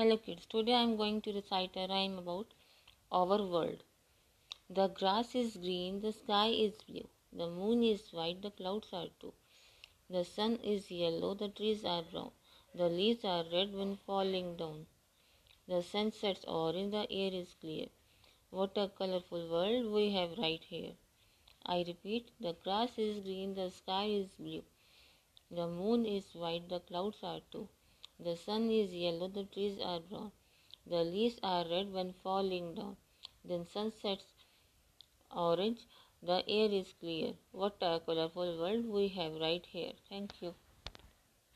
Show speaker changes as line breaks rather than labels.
Hello kids, today I am going to recite a rhyme about our world. The grass is green, the sky is blue, the moon is white, the clouds are too. The sun is yellow, the trees are brown, the leaves are red when falling down. The sun sets orange, the air is clear. What a colorful world we have right here. I repeat, the grass is green, the sky is blue, the moon is white, the clouds are too. The sun is yellow, the trees are brown. The leaves are red when falling down. Then sun sets orange, the air is clear. What a colorful world we have right here. Thank you.